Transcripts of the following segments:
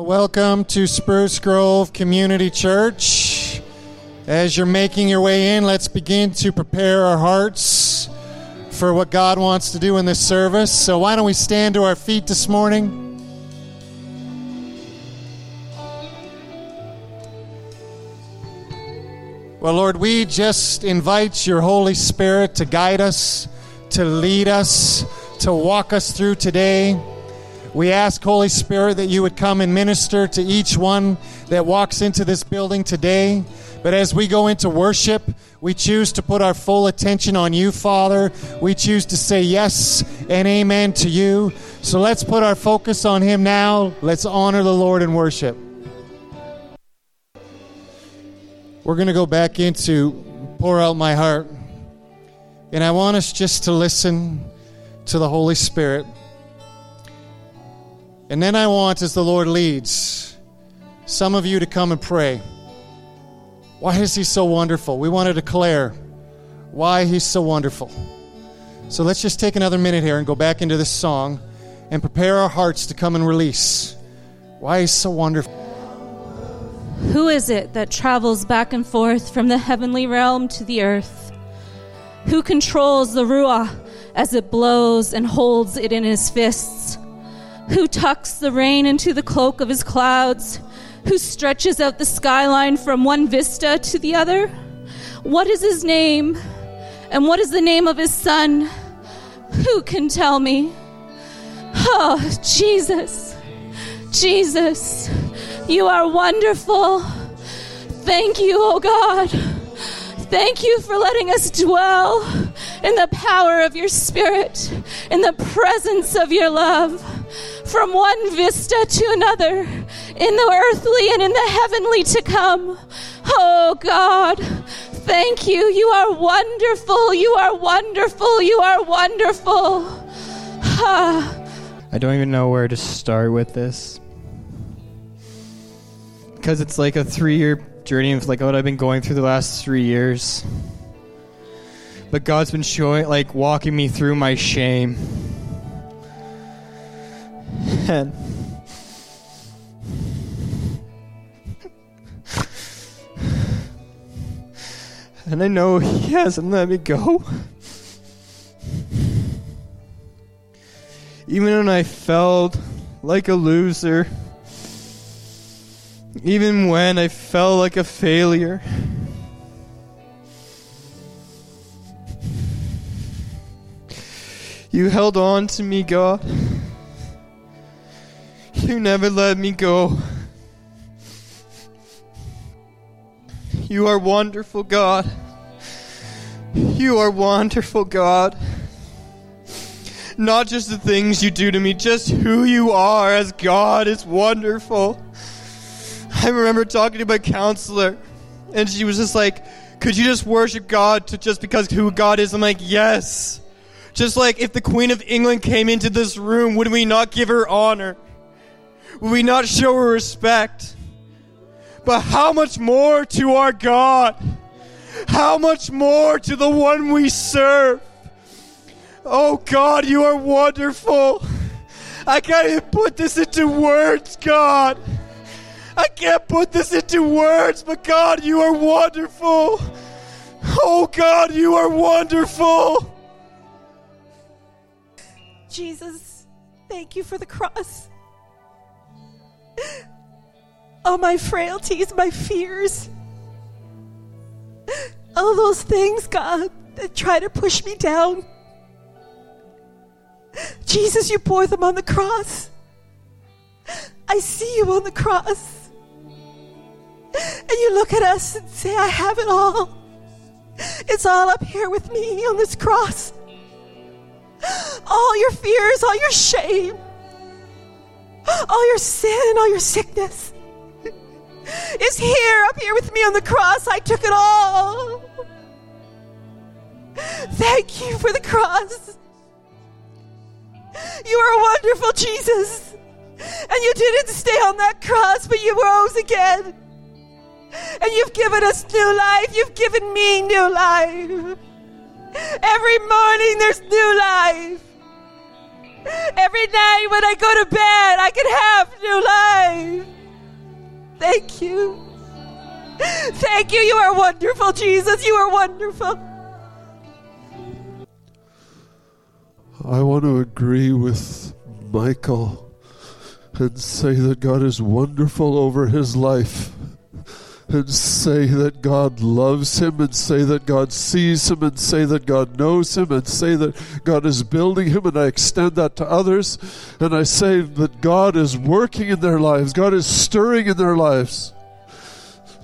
Welcome to Spruce Grove Community Church. As you're making your way in, let's begin to prepare our hearts for what God wants to do in this service. So, why don't we stand to our feet this morning? Well, Lord, we just invite your Holy Spirit to guide us, to lead us, to walk us through today. We ask, Holy Spirit, that you would come and minister to each one that walks into this building today. But as we go into worship, we choose to put our full attention on you, Father. We choose to say yes and amen to you. So let's put our focus on him now. Let's honor the Lord in worship. We're going to go back into pour out my heart. And I want us just to listen to the Holy Spirit. And then I want, as the Lord leads, some of you to come and pray. Why is He so wonderful? We want to declare why He's so wonderful. So let's just take another minute here and go back into this song and prepare our hearts to come and release why He's so wonderful. Who is it that travels back and forth from the heavenly realm to the earth? Who controls the Ruah as it blows and holds it in his fists? Who tucks the rain into the cloak of his clouds? Who stretches out the skyline from one vista to the other? What is his name? And what is the name of his son? Who can tell me? Oh, Jesus, Jesus. You are wonderful. Thank you, oh God. Thank you for letting us dwell in the power of your Spirit, in the presence of your love, from one vista to another, in the earthly and in the heavenly to come. Oh God, thank you. You are wonderful. You are wonderful. You are wonderful. Ah. I don't even know where to start with this because it's like a three year journey of like what I've been going through the last three years. But God's been showing, like, walking me through my shame. And and I know He hasn't let me go. Even when I felt like a loser even when I felt like a failure. You held on to me, God. You never let me go. You are wonderful, God. You are wonderful, God. Not just the things you do to me, just who you are as God is wonderful. I remember talking to my counselor, and she was just like, Could you just worship God to just because who God is? I'm like, Yes. Just like if the Queen of England came into this room, would we not give her honor? Would we not show respect? But how much more to our God? How much more to the one we serve? Oh God, you are wonderful. I can't even put this into words, God. I can't put this into words, but God, you are wonderful. Oh, God, you are wonderful. Jesus, thank you for the cross. All my frailties, my fears, all those things, God, that try to push me down. Jesus, you bore them on the cross. I see you on the cross. And you look at us and say, I have it all. It's all up here with me on this cross. All your fears, all your shame, all your sin, all your sickness is here, up here with me on the cross. I took it all. Thank you for the cross. You are a wonderful, Jesus. And you didn't stay on that cross, but you rose again. And you've given us new life. You've given me new life. Every morning there's new life. Every night when I go to bed, I can have new life. Thank you. Thank you. You are wonderful, Jesus. You are wonderful. I want to agree with Michael and say that God is wonderful over his life. And say that God loves him, and say that God sees him, and say that God knows him, and say that God is building him. And I extend that to others. And I say that God is working in their lives, God is stirring in their lives.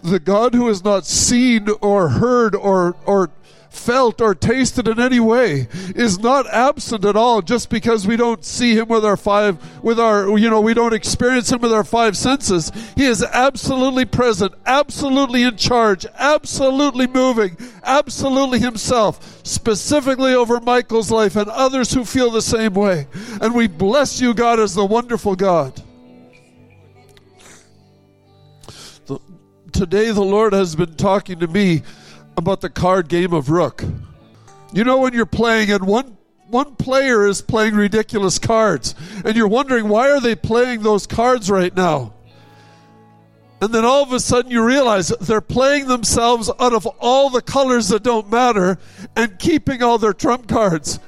The God who is not seen or heard or, or felt or tasted in any way is not absent at all just because we don't see him with our five with our you know we don't experience him with our five senses. He is absolutely present absolutely in charge absolutely moving absolutely himself specifically over Michael's life and others who feel the same way. And we bless you God as the wonderful God. The, today the Lord has been talking to me about the card game of Rook. You know when you're playing and one one player is playing ridiculous cards and you're wondering why are they playing those cards right now? And then all of a sudden you realize they're playing themselves out of all the colors that don't matter and keeping all their trump cards.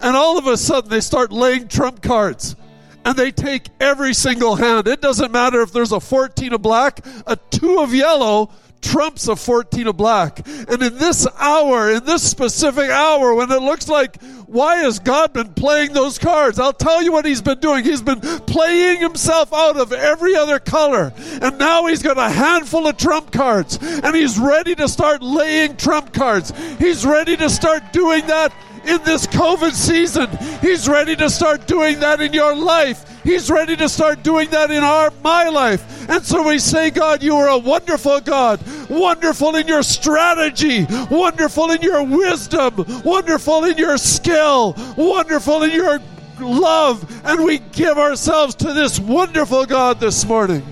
And all of a sudden they start laying trump cards and they take every single hand. It doesn't matter if there's a 14 of black, a 2 of yellow, trumps a 14 of black. And in this hour, in this specific hour, when it looks like, why has God been playing those cards? I'll tell you what he's been doing. He's been playing himself out of every other color. And now he's got a handful of trump cards. And he's ready to start laying trump cards. He's ready to start doing that in this COVID season. He's ready to start doing that in your life. He's ready to start doing that in our my life. And so we say, God, you are a wonderful God, wonderful in your strategy, wonderful in your wisdom, wonderful in your skill, wonderful in your love, and we give ourselves to this wonderful God this morning.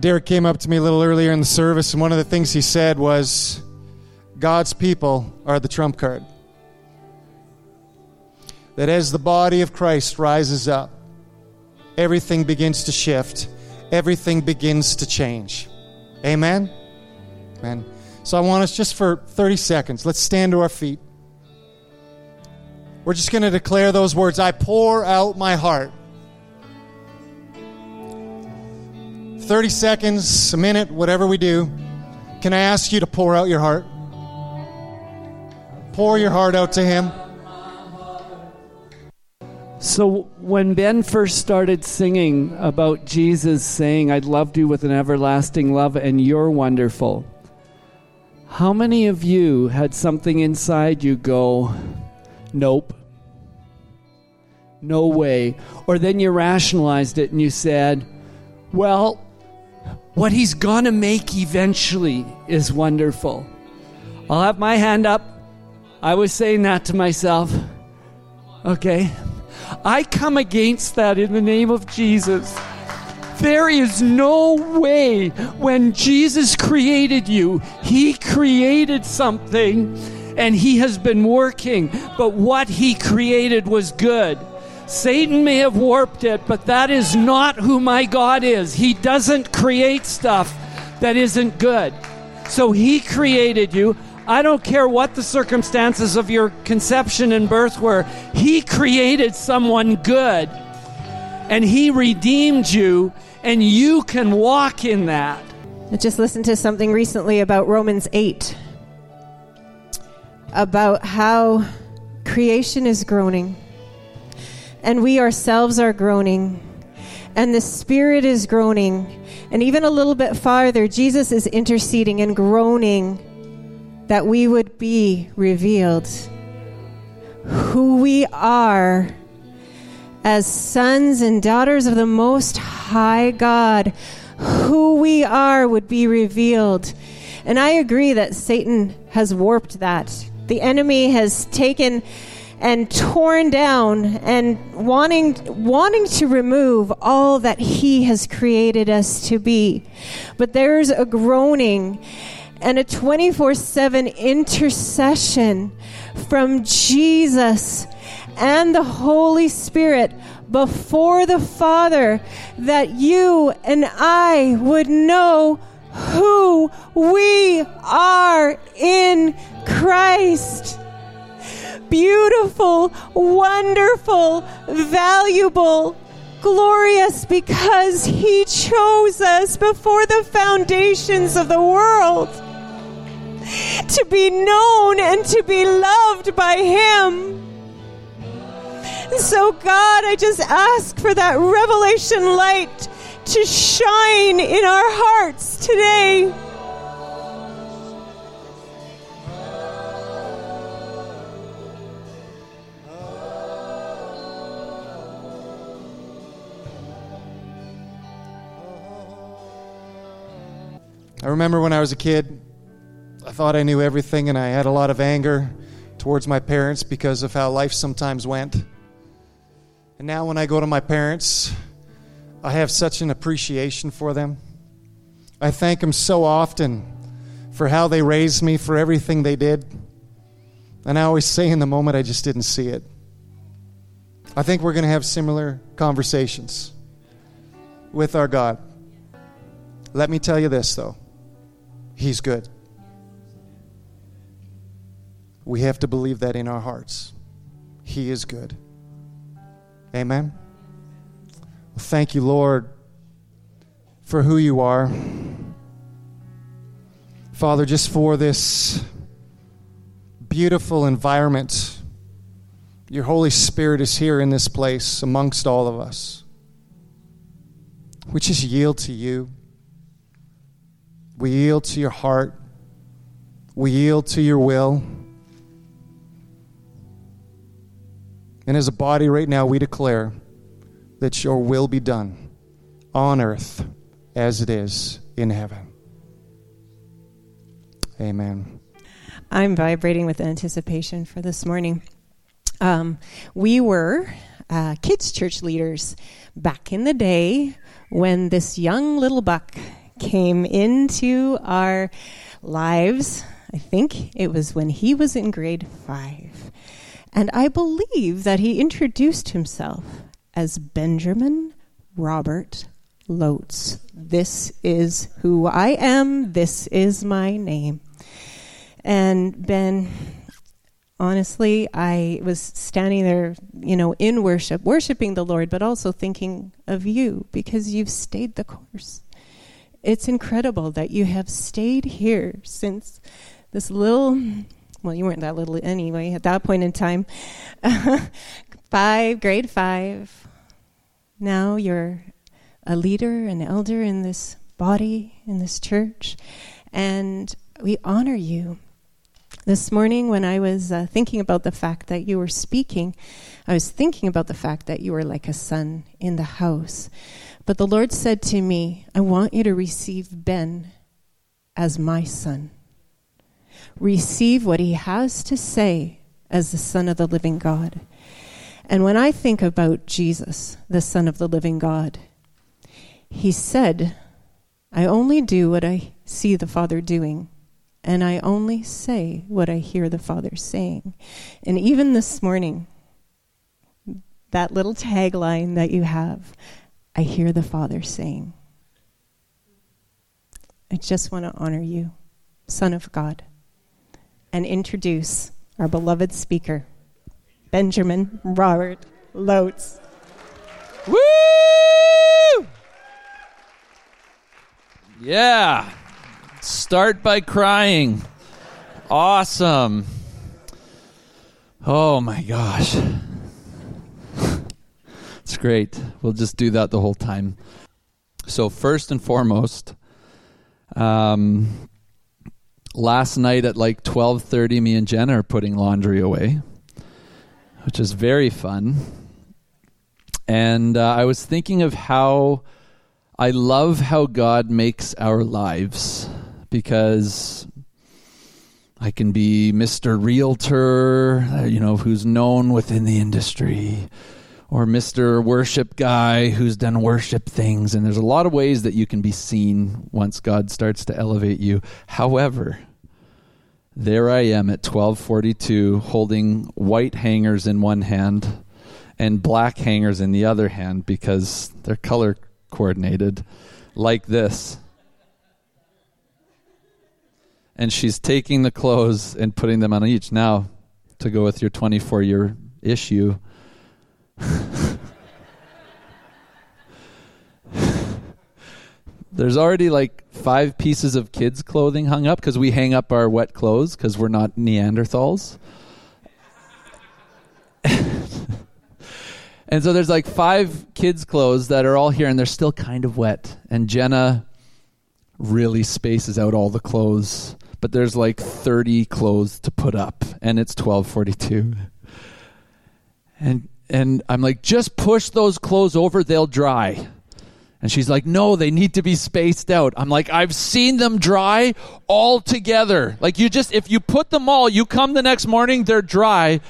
Derek came up to me a little earlier in the service, and one of the things he said was, God's people are the trump card. That as the body of Christ rises up, everything begins to shift, everything begins to change. Amen? Amen. So I want us just for 30 seconds, let's stand to our feet. We're just going to declare those words I pour out my heart. 30 seconds, a minute, whatever we do. Can I ask you to pour out your heart? Pour your heart out to Him. So when Ben first started singing about Jesus saying, I'd loved you with an everlasting love and you're wonderful, how many of you had something inside you go, Nope, no way? Or then you rationalized it and you said, Well, what he's gonna make eventually is wonderful. I'll have my hand up. I was saying that to myself. Okay. I come against that in the name of Jesus. There is no way when Jesus created you, He created something and He has been working, but what He created was good. Satan may have warped it, but that is not who my God is. He doesn't create stuff that isn't good. So He created you. I don't care what the circumstances of your conception and birth were, He created someone good. And He redeemed you, and you can walk in that. I just listened to something recently about Romans 8 about how creation is groaning and we ourselves are groaning and the spirit is groaning and even a little bit farther Jesus is interceding and groaning that we would be revealed who we are as sons and daughters of the most high God. Who we are would be revealed. And I agree that Satan has warped that. The enemy has taken and torn down and wanting wanting to remove all that he has created us to be. But there's a groaning and a 24/7 intercession from Jesus and the Holy Spirit before the Father that you and I would know who we are in Christ. Beautiful, wonderful, valuable, glorious because He chose us before the foundations of the world to be known and to be loved by Him. And So, God, I just ask for that revelation light to shine in our hearts today. I remember when I was a kid, I thought I knew everything and I had a lot of anger towards my parents because of how life sometimes went. And now when I go to my parents, I have such an appreciation for them. I thank them so often for how they raised me, for everything they did. And I always say in the moment, I just didn't see it. I think we're going to have similar conversations with our God. Let me tell you this, though He's good. We have to believe that in our hearts. He is good. Amen. Thank you, Lord, for who you are. Father, just for this beautiful environment. Your Holy Spirit is here in this place amongst all of us. We just yield to you. We yield to your heart. We yield to your will. And as a body right now, we declare that your will be done on earth as it is in heaven. Amen. I'm vibrating with anticipation for this morning. Um, we were uh, kids' church leaders back in the day when this young little buck came into our lives. I think it was when he was in grade five. And I believe that he introduced himself as Benjamin Robert Lotes. This is who I am. This is my name. And Ben, honestly, I was standing there, you know, in worship, worshiping the Lord, but also thinking of you because you've stayed the course. It's incredible that you have stayed here since this little well, you weren't that little anyway at that point in time. five, grade five. Now you're a leader, an elder in this body, in this church, and we honor you. This morning, when I was uh, thinking about the fact that you were speaking, I was thinking about the fact that you were like a son in the house. But the Lord said to me, I want you to receive Ben as my son receive what he has to say as the Son of the living God. And when I think about Jesus, the Son of the living God, he said, I only do what I see the Father doing, and I only say what I hear the Father saying. And even this morning, that little tagline that you have, I hear the Father saying. I just want to honor you, Son of God and introduce our beloved speaker, Benjamin Robert Lotes. Woo! Yeah. Start by crying. Awesome. Oh my gosh. It's great. We'll just do that the whole time. So, first and foremost, um, last night at like 12:30 me and Jenna are putting laundry away which is very fun and uh, I was thinking of how I love how God makes our lives because I can be Mr. Realtor, uh, you know, who's known within the industry, or Mr. Worship guy who's done worship things. And there's a lot of ways that you can be seen once God starts to elevate you. However, there I am at 1242 holding white hangers in one hand and black hangers in the other hand because they're color coordinated like this. And she's taking the clothes and putting them on each. Now, to go with your 24 year issue, there's already like five pieces of kids' clothing hung up because we hang up our wet clothes because we're not Neanderthals. and so there's like five kids' clothes that are all here and they're still kind of wet. And Jenna really spaces out all the clothes, but there's like 30 clothes to put up, and it's 12:42. And and I'm like, just push those clothes over; they'll dry. And she's like, no, they need to be spaced out. I'm like, I've seen them dry all together. Like you just, if you put them all, you come the next morning, they're dry.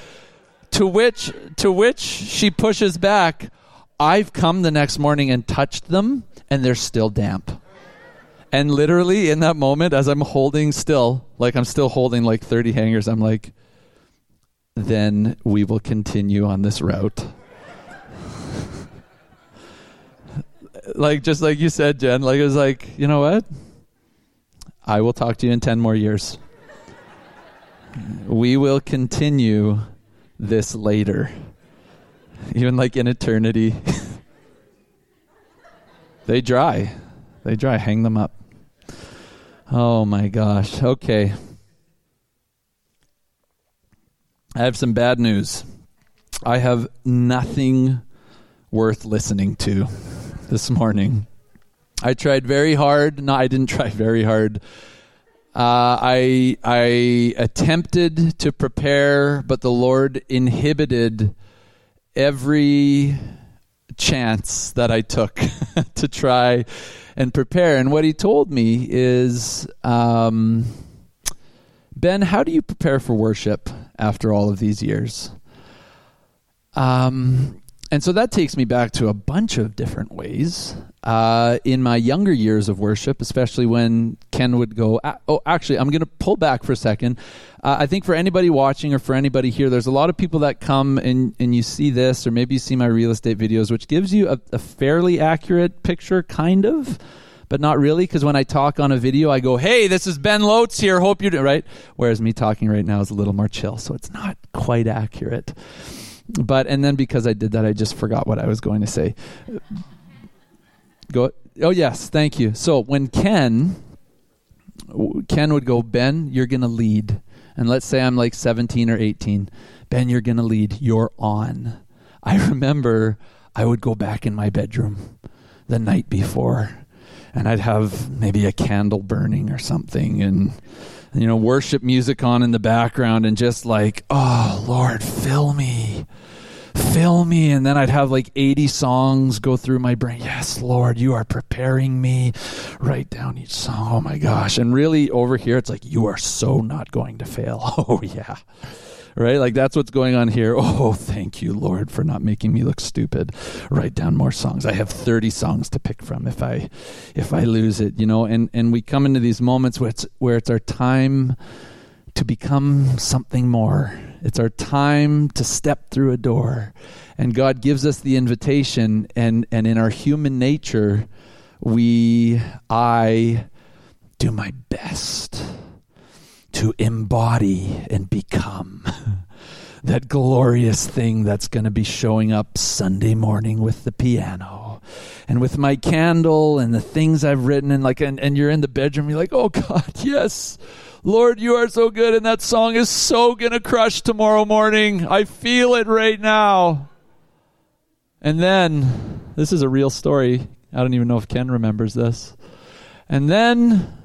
To which, to which she pushes back, I've come the next morning and touched them and they're still damp. And literally in that moment, as I'm holding still, like I'm still holding like 30 hangers, I'm like, then we will continue on this route. like just like you said, Jen, like it was like, you know what? I will talk to you in 10 more years. we will continue this later. Even like in eternity. they dry. They dry. Hang them up. Oh my gosh. Okay. I have some bad news. I have nothing worth listening to this morning. I tried very hard. No, I didn't try very hard. Uh, I I attempted to prepare, but the Lord inhibited every chance that I took to try and prepare. And what He told me is, um, Ben, how do you prepare for worship after all of these years? Um, and so that takes me back to a bunch of different ways. Uh, in my younger years of worship, especially when Ken would go, oh, actually, I'm going to pull back for a second. Uh, I think for anybody watching or for anybody here, there's a lot of people that come and, and you see this, or maybe you see my real estate videos, which gives you a, a fairly accurate picture, kind of, but not really, because when I talk on a video, I go, hey, this is Ben Lotes here, hope you're right. Whereas me talking right now is a little more chill, so it's not quite accurate but and then because I did that, I just forgot what I was going to say. Go. Oh yes, thank you. So when Ken, Ken would go, Ben, you're gonna lead, and let's say I'm like 17 or 18. Ben, you're gonna lead. You're on. I remember I would go back in my bedroom the night before, and I'd have maybe a candle burning or something, and you know, worship music on in the background and just like, oh, Lord, fill me. Fill me. And then I'd have like 80 songs go through my brain. Yes, Lord, you are preparing me. Write down each song. Oh my gosh. And really over here, it's like, you are so not going to fail. Oh, yeah right? Like that's what's going on here. Oh, thank you, Lord, for not making me look stupid. Write down more songs. I have 30 songs to pick from if I if I lose it, you know. And and we come into these moments where it's where it's our time to become something more. It's our time to step through a door. And God gives us the invitation and and in our human nature we I do my best to embody and become that glorious thing that's going to be showing up Sunday morning with the piano and with my candle and the things I've written and like and, and you're in the bedroom you're like oh god yes. Lord you are so good and that song is so going to crush tomorrow morning. I feel it right now. And then this is a real story. I don't even know if Ken remembers this. And then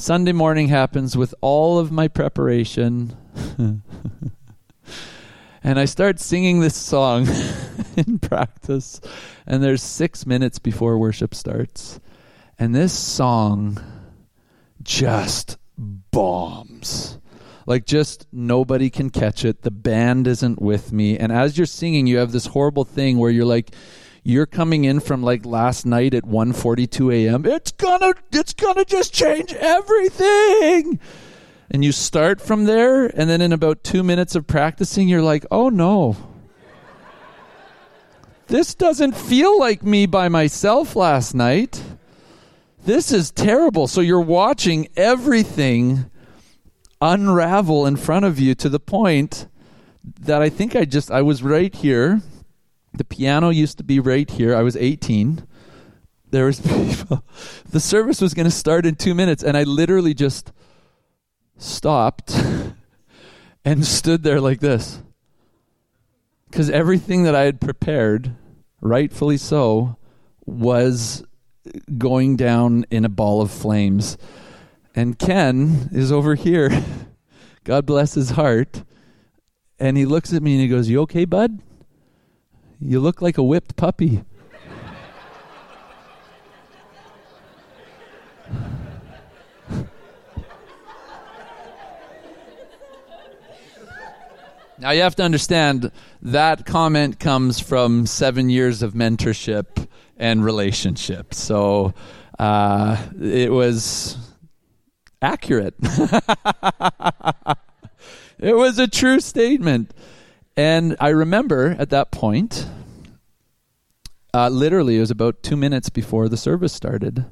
Sunday morning happens with all of my preparation. and I start singing this song in practice. And there's six minutes before worship starts. And this song just bombs. Like, just nobody can catch it. The band isn't with me. And as you're singing, you have this horrible thing where you're like, you're coming in from like last night at 1:42 a.m. It's gonna it's gonna just change everything. And you start from there, and then in about two minutes of practicing, you're like, oh no. This doesn't feel like me by myself last night. This is terrible. So you're watching everything unravel in front of you to the point that I think I just, I was right here. The piano used to be right here. I was 18. There was people. The service was going to start in two minutes, and I literally just stopped and stood there like this. Because everything that I had prepared, rightfully so, was going down in a ball of flames. And Ken is over here. God bless his heart. And he looks at me and he goes, You okay, bud? You look like a whipped puppy. Now you have to understand that comment comes from seven years of mentorship and relationship. So uh, it was accurate. it was a true statement. And I remember at that point, uh, literally, it was about two minutes before the service started,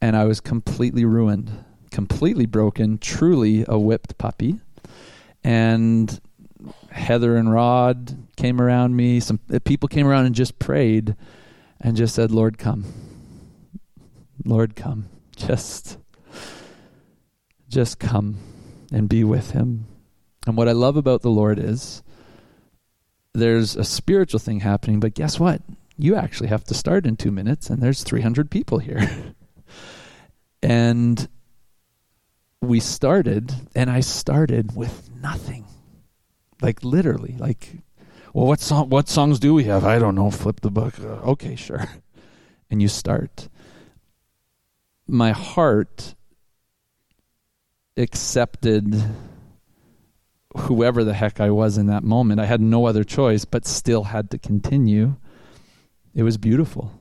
and I was completely ruined, completely broken, truly a whipped puppy. And Heather and Rod came around me. Some uh, people came around and just prayed and just said, Lord, come. Lord, come. Just, just come and be with him. And what I love about the Lord is there's a spiritual thing happening, but guess what? You actually have to start in two minutes, and there's 300 people here. and we started, and I started with nothing. Like literally, like, well, what song? What songs do we have? I don't know. Flip the book. Uh, okay, sure. And you start. My heart accepted whoever the heck I was in that moment. I had no other choice, but still had to continue. It was beautiful.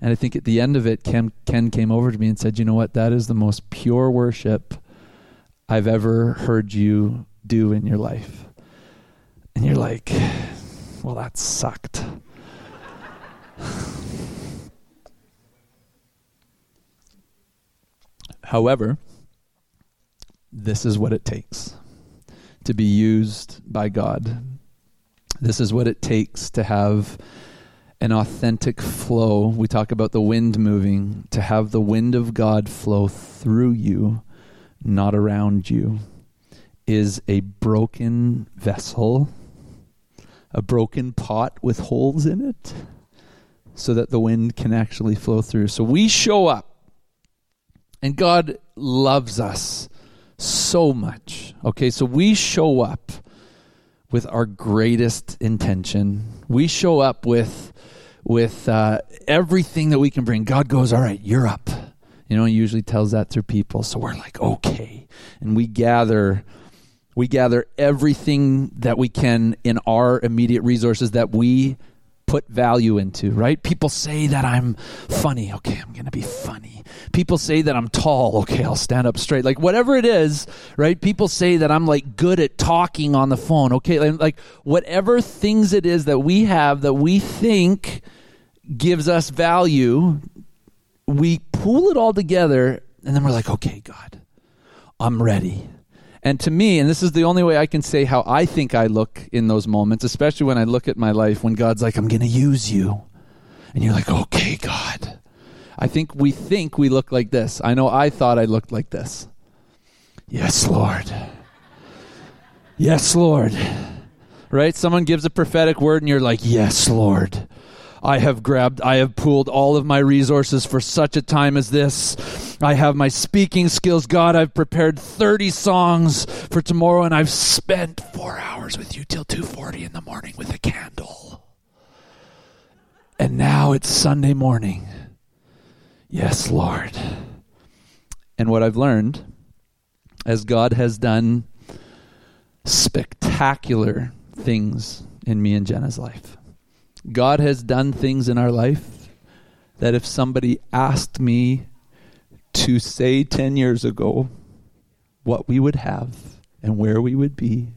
And I think at the end of it, Ken, Ken came over to me and said, You know what? That is the most pure worship I've ever heard you do in your life. And you're like, well, that sucked. However, this is what it takes to be used by God. This is what it takes to have an authentic flow. We talk about the wind moving, to have the wind of God flow through you, not around you, is a broken vessel a broken pot with holes in it so that the wind can actually flow through. So we show up, and God loves us so much. Okay, so we show up with our greatest intention. We show up with with uh, everything that we can bring. God goes, "All right, you're up." You know, he usually tells that through people. So we're like, "Okay," and we gather we gather everything that we can in our immediate resources that we put value into, right? People say that I'm funny. Okay, I'm going to be funny. People say that I'm tall. Okay, I'll stand up straight. Like whatever it is, right? People say that I'm like good at talking on the phone. Okay, like whatever things it is that we have that we think gives us value, we pull it all together and then we're like, "Okay, God, I'm ready." And to me, and this is the only way I can say how I think I look in those moments, especially when I look at my life when God's like, I'm going to use you. And you're like, okay, God. I think we think we look like this. I know I thought I looked like this. Yes, Lord. Yes, Lord. Right? Someone gives a prophetic word and you're like, Yes, Lord. I have grabbed, I have pooled all of my resources for such a time as this. I have my speaking skills. God, I've prepared 30 songs for tomorrow and I've spent four hours with you till 2.40 in the morning with a candle. And now it's Sunday morning. Yes, Lord. And what I've learned, as God has done spectacular things in me and Jenna's life, God has done things in our life that if somebody asked me to say 10 years ago, what we would have and where we would be,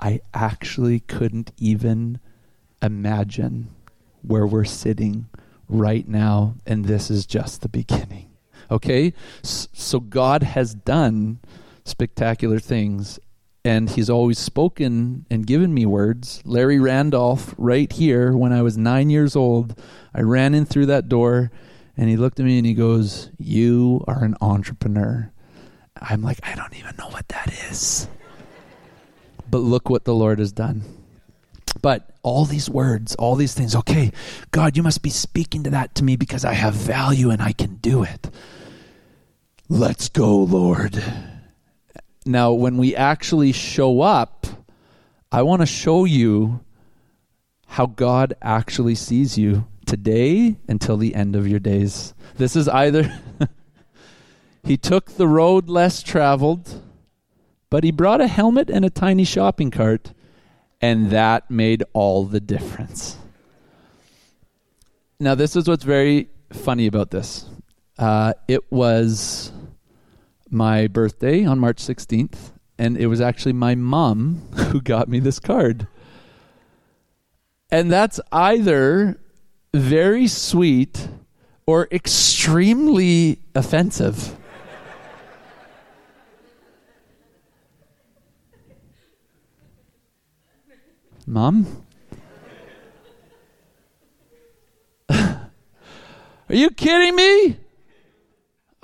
I actually couldn't even imagine where we're sitting right now, and this is just the beginning. Okay? So God has done spectacular things, and He's always spoken and given me words. Larry Randolph, right here, when I was nine years old, I ran in through that door, and he looked at me and he goes, You are an entrepreneur. I'm like, I don't even know what that is. But look what the Lord has done. But all these words, all these things, okay, God, you must be speaking to that to me because I have value and I can do it. Let's go, Lord. Now, when we actually show up, I want to show you how God actually sees you today until the end of your days. This is either he took the road less traveled, but he brought a helmet and a tiny shopping cart, and that made all the difference. Now, this is what's very funny about this. Uh, it was my birthday on March 16th, and it was actually my mom who got me this card. And that's either very sweet or extremely offensive. Mom? Are you kidding me?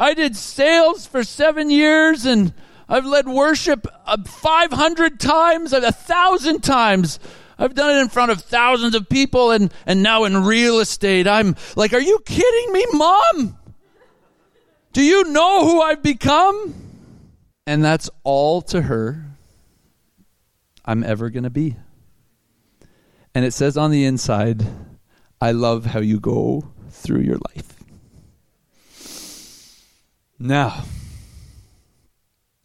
I did sales for seven years and I've led worship uh, 500 times, a thousand times. I've done it in front of thousands of people and, and now in real estate. I'm like, are you kidding me, mom? Do you know who I've become? And that's all to her I'm ever going to be. And it says on the inside, I love how you go through your life. Now,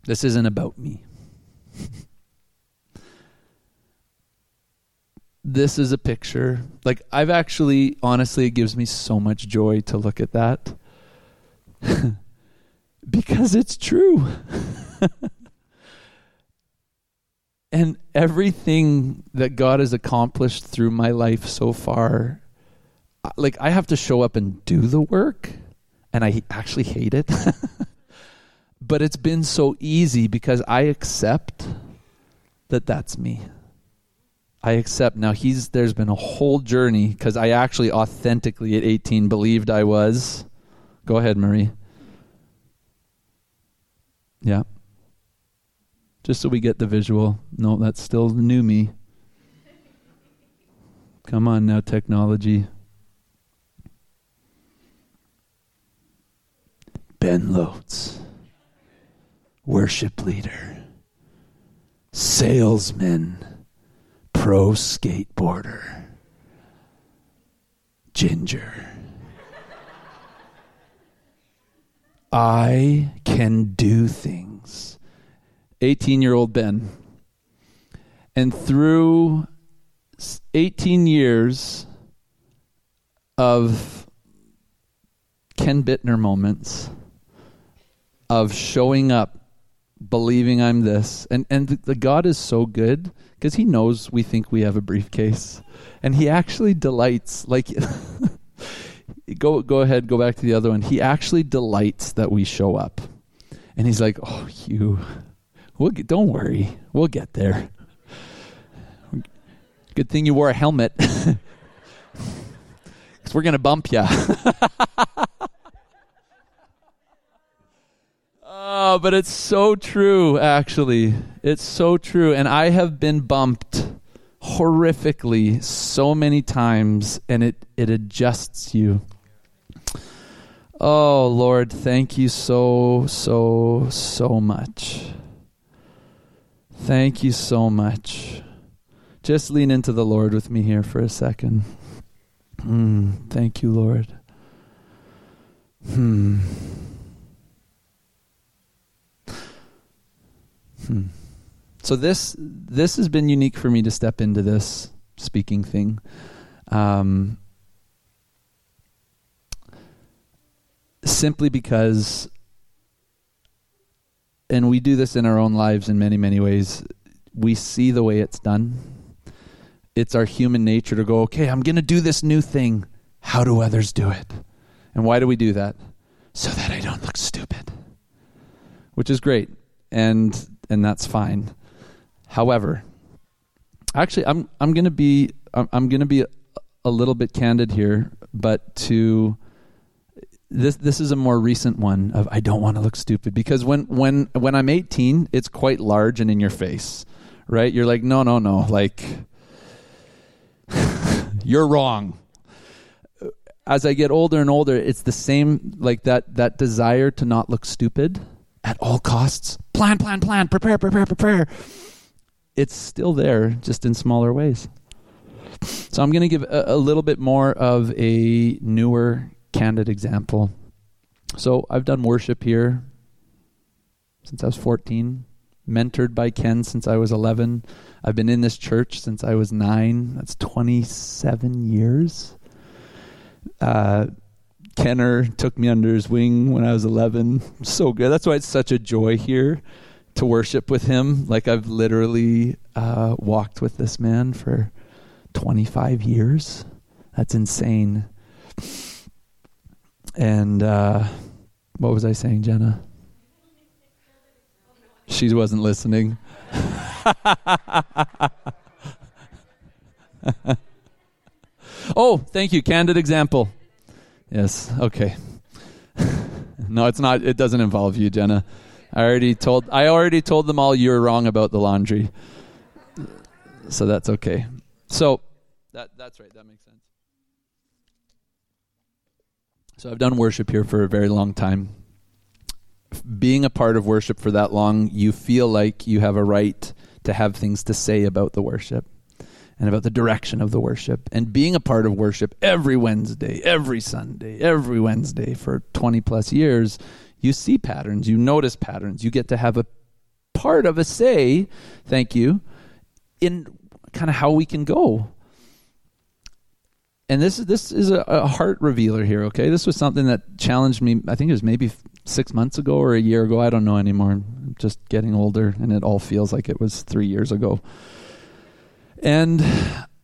this isn't about me. this is a picture. Like, I've actually, honestly, it gives me so much joy to look at that. because it's true. and everything that God has accomplished through my life so far, like, I have to show up and do the work, and I actually hate it. but it's been so easy because I accept that that's me. I accept. Now he's there's been a whole journey because I actually authentically at 18 believed I was. Go ahead, Marie. Yeah. Just so we get the visual. No, that's still new me. Come on now, technology. Ben Lotes, worship leader, salesman pro skateboarder, Ginger. I can do things. 18 year old Ben. And through 18 years of Ken Bittner moments, of showing up, believing I'm this, and, and the, God is so good because he knows we think we have a briefcase, and he actually delights. Like, go go ahead, go back to the other one. He actually delights that we show up, and he's like, "Oh, you, we'll get, don't worry, we'll get there." Good thing you wore a helmet, because we're gonna bump you. Oh, but it's so true, actually. It's so true. And I have been bumped horrifically so many times, and it, it adjusts you. Oh, Lord, thank you so, so, so much. Thank you so much. Just lean into the Lord with me here for a second. Mm, thank you, Lord. Hmm. Hmm. So this this has been unique for me to step into this speaking thing. Um, simply because and we do this in our own lives in many, many ways. We see the way it's done. It's our human nature to go, okay, I'm going to do this new thing. How do others do it? And why do we do that? So that I don't look stupid. Which is great. And and that's fine. However, actually I'm I'm to be I'm, I'm to be a, a little bit candid here, but to this this is a more recent one of I don't want to look stupid because when when when I'm 18, it's quite large and in your face, right? You're like, no, no, no, like you're wrong. As I get older and older, it's the same like that that desire to not look stupid at all costs. Plan, plan, plan, prepare, prepare, prepare. It's still there, just in smaller ways. So I'm going to give a, a little bit more of a newer candid example. So I've done worship here since I was 14, mentored by Ken since I was 11. I've been in this church since I was 9. That's 27 years. Uh, Kenner took me under his wing when I was 11. So good. That's why it's such a joy here to worship with him. Like I've literally uh, walked with this man for 25 years. That's insane. And uh, what was I saying, Jenna? She wasn't listening. oh, thank you. Candid example. Yes, okay. no, it's not. It doesn't involve you, Jenna. I already told. I already told them all you were wrong about the laundry. So that's okay. So that that's right. That makes sense. So I've done worship here for a very long time. Being a part of worship for that long, you feel like you have a right to have things to say about the worship and about the direction of the worship. And being a part of worship every Wednesday, every Sunday, every Wednesday for 20 plus years, you see patterns, you notice patterns, you get to have a part of a say, thank you, in kind of how we can go and this is this is a, a, heart revealer here. Okay, this was something that challenged me. I think it was maybe six months ago or a year ago. I don't know anymore. I'm just getting older, and it all feels like it was three years ago. And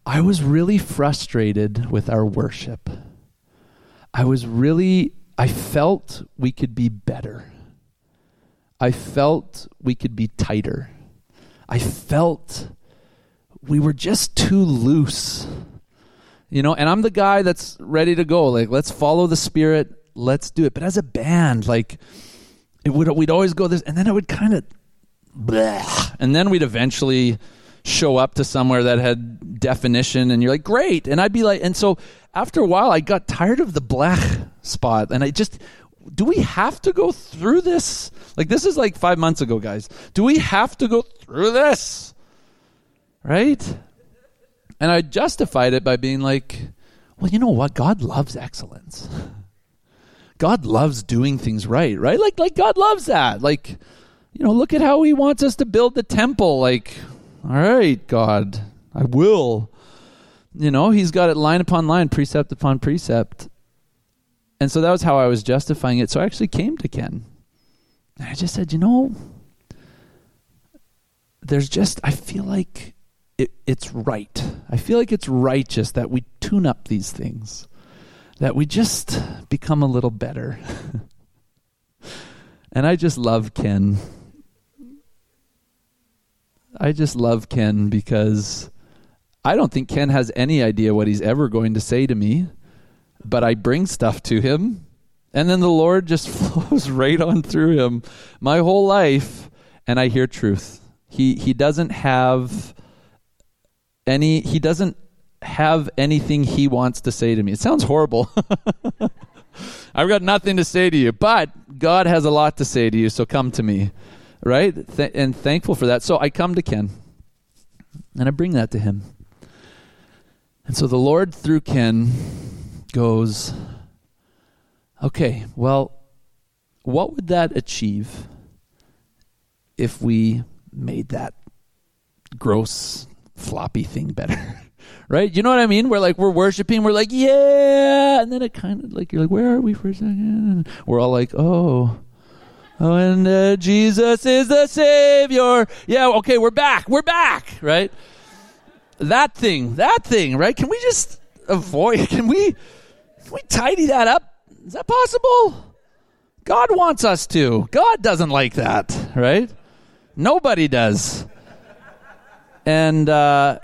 I was really frustrated with our worship. I was really. I felt we could be better. I felt we could be tighter. I felt we were just too loose you know, and I'm the guy that's ready to go. Like, let's follow the spirit, let's do it. But as a band, like, it would we'd always go this, and then it would kind of, and then we'd eventually show up to somewhere that had definition, and you're like, great, and I'd be like, and so after a while, I got tired of the black spot, and I just, do we have to go through this? Like, this is like five months ago, guys. Do we have to go through this? Right? And I justified it by being like, well, you know what? God loves excellence. God loves doing things right, right? Like like God loves that. Like, you know, look at how he wants us to build the temple. Like, all right, God, I will. You know, he's got it line upon line, precept upon precept. And so that was how I was justifying it. So I actually came to Ken. And I just said, you know, there's just I feel like it, it's right. I feel like it's righteous that we tune up these things, that we just become a little better. and I just love Ken. I just love Ken because I don't think Ken has any idea what he's ever going to say to me, but I bring stuff to him, and then the Lord just flows right on through him my whole life, and I hear truth. He he doesn't have any he doesn't have anything he wants to say to me. It sounds horrible. I've got nothing to say to you, but God has a lot to say to you, so come to me. Right? Th- and thankful for that. So I come to Ken and I bring that to him. And so the Lord through Ken goes, okay, well, what would that achieve if we made that gross floppy thing better. right? You know what I mean? We're like we're worshiping, we're like, yeah, and then it kind of like you're like, where are we for a second? We're all like, oh, Oh, and uh, Jesus is the Savior. Yeah, okay, we're back. We're back, right? That thing, that thing, right? Can we just avoid, can we, can we tidy that up? Is that possible? God wants us to. God doesn't like that, right? Nobody does. And, uh,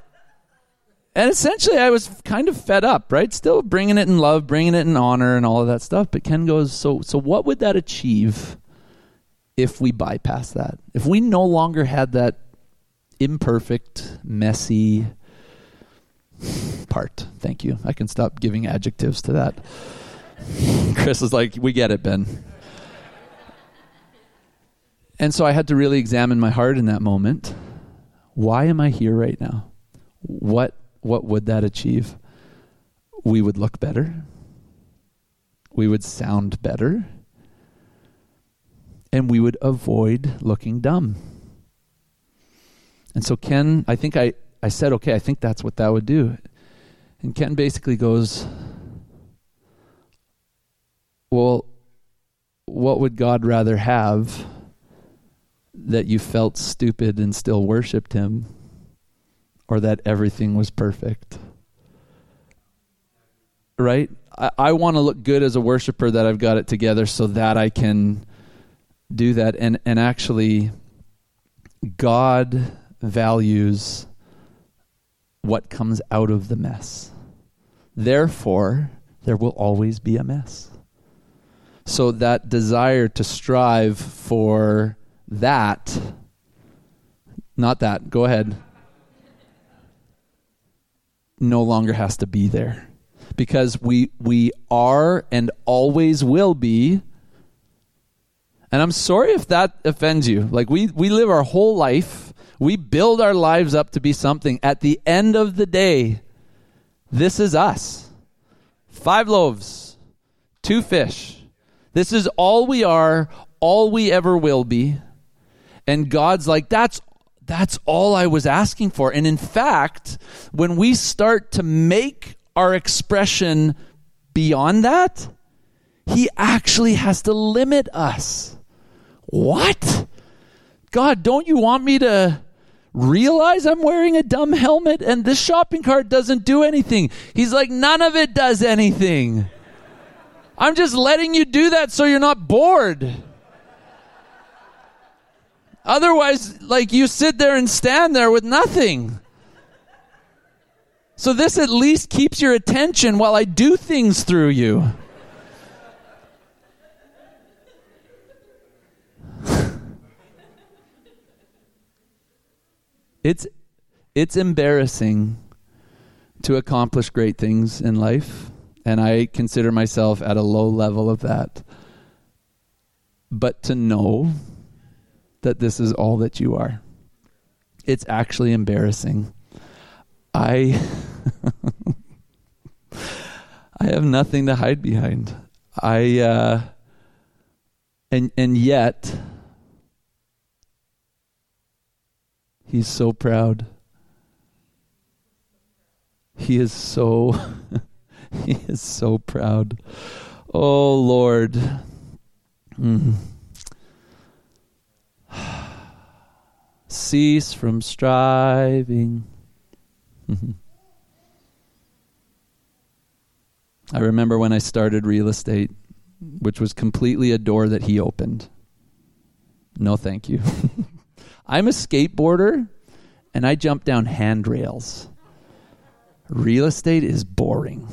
and essentially, I was kind of fed up, right? Still bringing it in love, bringing it in honor, and all of that stuff. But Ken goes, so, so what would that achieve if we bypass that? If we no longer had that imperfect, messy part. Thank you. I can stop giving adjectives to that. Chris is like, we get it, Ben. And so I had to really examine my heart in that moment. Why am I here right now? What what would that achieve? We would look better. We would sound better. And we would avoid looking dumb. And so Ken, I think I, I said, okay, I think that's what that would do. And Ken basically goes, well, what would God rather have that you felt stupid and still worshiped him or that everything was perfect. Right? I, I want to look good as a worshiper that I've got it together so that I can do that. And, and actually, God values what comes out of the mess. Therefore, there will always be a mess. So that desire to strive for that, not that, go ahead, no longer has to be there. Because we we are and always will be and I'm sorry if that offends you. Like we we live our whole life, we build our lives up to be something. At the end of the day, this is us. Five loaves, two fish. This is all we are, all we ever will be. And God's like, that's that's all I was asking for. And in fact, when we start to make our expression beyond that, he actually has to limit us. What? God, don't you want me to realize I'm wearing a dumb helmet and this shopping cart doesn't do anything? He's like, none of it does anything. I'm just letting you do that so you're not bored. Otherwise, like you sit there and stand there with nothing. So this at least keeps your attention while I do things through you. It's it's embarrassing to accomplish great things in life, and I consider myself at a low level of that. But to know that this is all that you are. It's actually embarrassing. I I have nothing to hide behind. I uh and and yet he's so proud. He is so he is so proud. Oh Lord. Mm. Cease from striving. I remember when I started real estate, which was completely a door that he opened. No, thank you. I'm a skateboarder and I jump down handrails. Real estate is boring.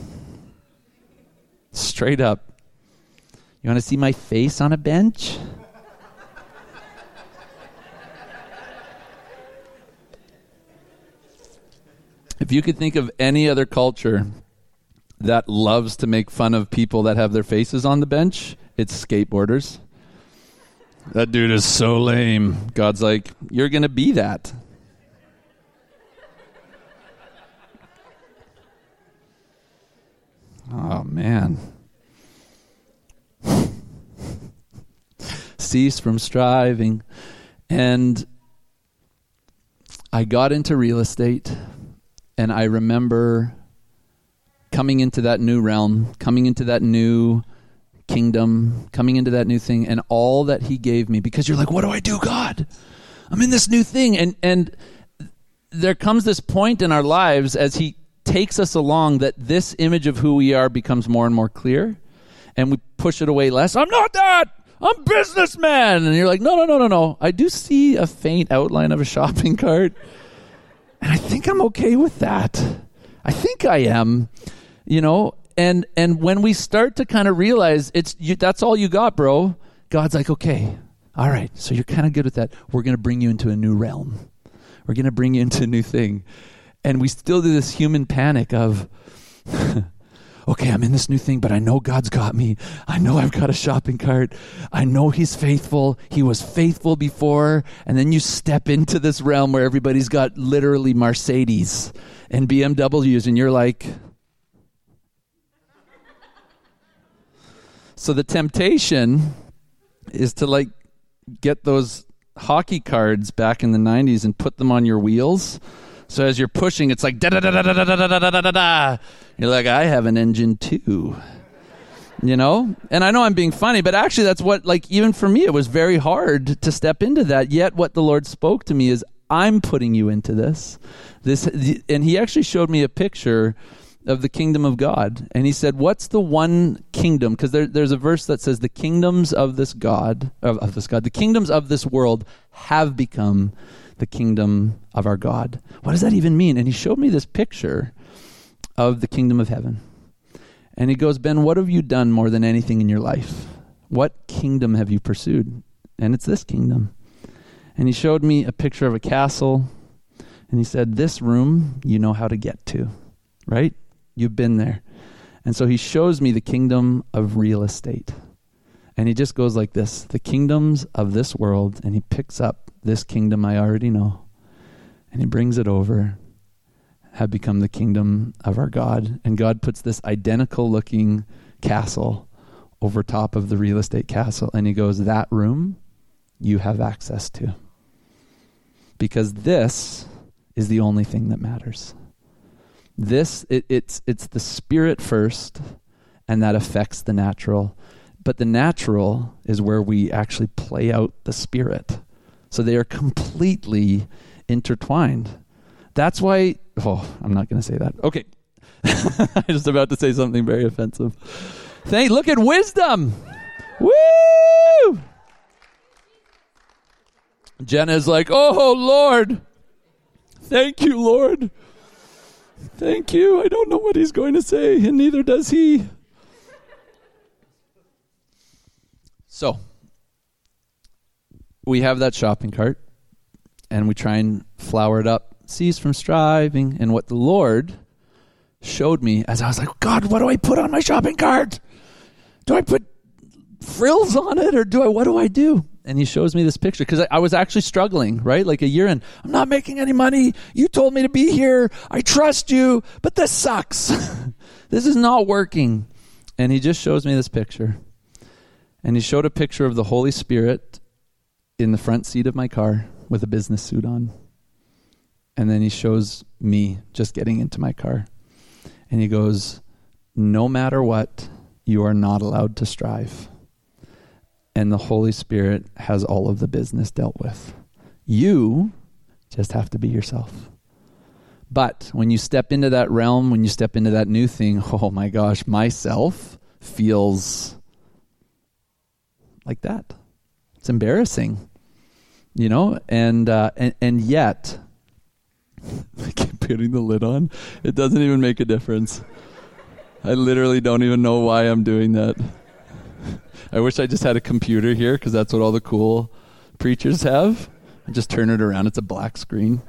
Straight up. You want to see my face on a bench? If you could think of any other culture that loves to make fun of people that have their faces on the bench, it's skateboarders. That dude is so lame. God's like, you're going to be that. Oh, man. Cease from striving. And I got into real estate and I remember coming into that new realm, coming into that new kingdom, coming into that new thing, and all that He gave me. Because you're like, what do I do, God? I'm in this new thing. And, and there comes this point in our lives as He takes us along that this image of who we are becomes more and more clear, and we push it away less. I'm not that! I'm businessman. And you're like, no, no, no, no, no. I do see a faint outline of a shopping cart. And I think I'm okay with that. I think I am, you know, and and when we start to kind of realize it's you, that's all you got, bro. God's like, okay, all right. So you're kind of good with that. We're going to bring you into a new realm. We're going to bring you into a new thing, and we still do this human panic of. okay, I'm in this new thing, but I know God's got me. I know I've got a shopping cart. I know He's faithful. He was faithful before. And then you step into this realm where everybody's got literally Mercedes and BMWs, and you're like, So the temptation is to like get those hockey cards back in the 90s and put them on your wheels. So as you're pushing, it's like da da da da da da da da da da da. You're like, I have an engine too. You know? And I know I'm being funny, but actually that's what like even for me it was very hard to step into that. Yet what the Lord spoke to me is I'm putting you into this. This and he actually showed me a picture of the kingdom of God. And he said, What's the one kingdom? Because there, there's a verse that says, The kingdoms of this God, of, of this God, the kingdoms of this world have become the kingdom of our God. What does that even mean? And he showed me this picture of the kingdom of heaven. And he goes, Ben, what have you done more than anything in your life? What kingdom have you pursued? And it's this kingdom. And he showed me a picture of a castle. And he said, This room you know how to get to, right? You've been there. And so he shows me the kingdom of real estate. And he just goes like this the kingdoms of this world, and he picks up this kingdom I already know, and he brings it over, have become the kingdom of our God. And God puts this identical looking castle over top of the real estate castle, and he goes, That room you have access to. Because this is the only thing that matters. This it, it's it's the spirit first, and that affects the natural. But the natural is where we actually play out the spirit. So they are completely intertwined. That's why. Oh, I'm not going to say that. Okay, I was about to say something very offensive. Thank. Look at wisdom. Woo! Jenna's like, oh Lord, thank you, Lord. Thank you. I don't know what he's going to say, and neither does he. So, we have that shopping cart, and we try and flower it up, cease from striving. And what the Lord showed me as I was like, God, what do I put on my shopping cart? Do I put frills on it, or do I? What do I do? and he shows me this picture because I, I, was actually struggling, right? Like a year in, I'm not making any money. You told me to be here. I trust you, but this sucks. this is not working. And he just shows me this picture. And he showed a picture of the Holy Spirit in the front seat of my car with a business suit on. And then he shows me just getting into my car. And he goes, No matter what, you are not allowed to strive and the Holy Spirit has all of the business dealt with. You just have to be yourself. But when you step into that realm, when you step into that new thing, oh my gosh, myself feels like that. It's embarrassing, you know, and uh, and and yet, I keep putting the lid on. It doesn't even make a difference. I literally don't even know why I'm doing that. I wish I just had a computer here because that's what all the cool preachers have. I just turn it around, it's a black screen.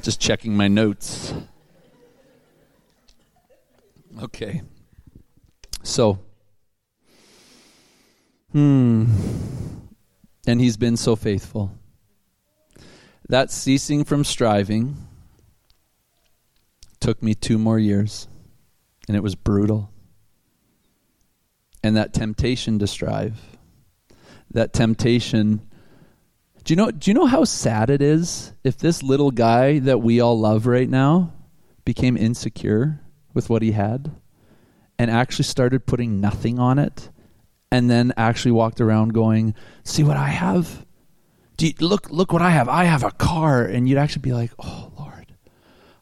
just checking my notes. Okay. So, hmm. And he's been so faithful. That ceasing from striving took me two more years, and it was brutal and that temptation to strive. That temptation. Do you know do you know how sad it is if this little guy that we all love right now became insecure with what he had? and actually started putting nothing on it and then actually walked around going, "See what I have? You, look look what I have. I have a car." And you'd actually be like, "Oh, Lord.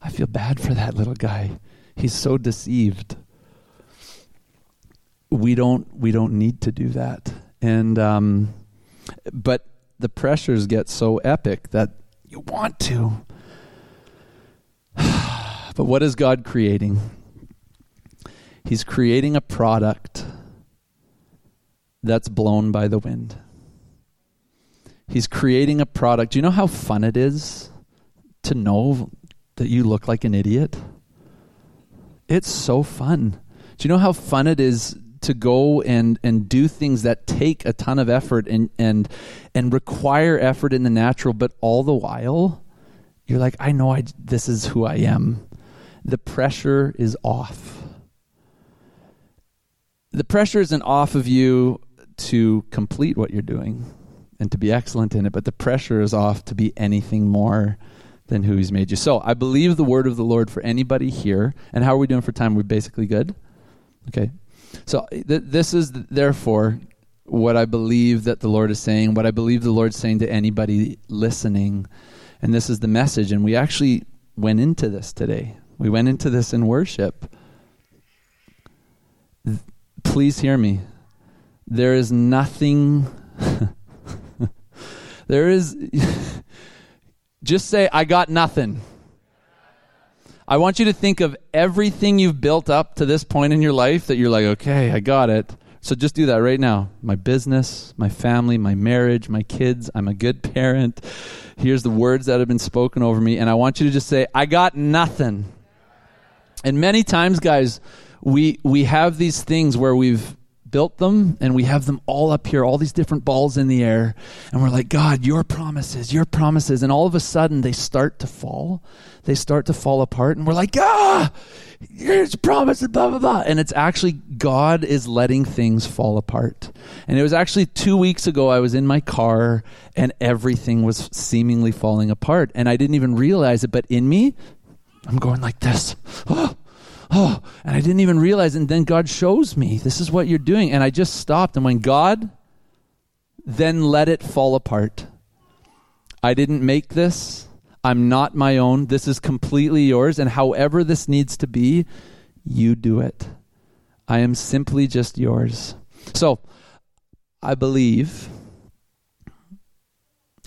I feel bad for that little guy. He's so deceived." We don't we don't need to do that. And um but the pressures get so epic that you want to. but what is God creating? He's creating a product that's blown by the wind. He's creating a product. Do you know how fun it is to know that you look like an idiot? It's so fun. Do you know how fun it is to go and and do things that take a ton of effort and and and require effort in the natural but all the while you're like I know I this is who I am. The pressure is off. The pressure isn't off of you to complete what you're doing and to be excellent in it, but the pressure is off to be anything more than who he's made you. So I believe the word of the Lord for anybody here. And how are we doing for time? We're basically good? Okay. So th- this is therefore what I believe that the Lord is saying, what I believe the Lord's saying to anybody listening. And this is the message. And we actually went into this today. We went into this in worship. Please hear me. There is nothing. there is. just say, I got nothing. I want you to think of everything you've built up to this point in your life that you're like, okay, I got it. So just do that right now. My business, my family, my marriage, my kids, I'm a good parent. Here's the words that have been spoken over me. And I want you to just say, I got nothing. And many times, guys, we we have these things where we've built them and we have them all up here, all these different balls in the air. And we're like, God, your promises, your promises. And all of a sudden they start to fall. They start to fall apart. And we're like, ah, here's promises, blah, blah, blah. And it's actually God is letting things fall apart. And it was actually two weeks ago, I was in my car and everything was seemingly falling apart. And I didn't even realize it, but in me, I'm going like this. Oh, and I didn't even realize. And then God shows me, this is what you're doing. And I just stopped. And when God then let it fall apart, I didn't make this. I'm not my own. This is completely yours. And however this needs to be, you do it. I am simply just yours. So I believe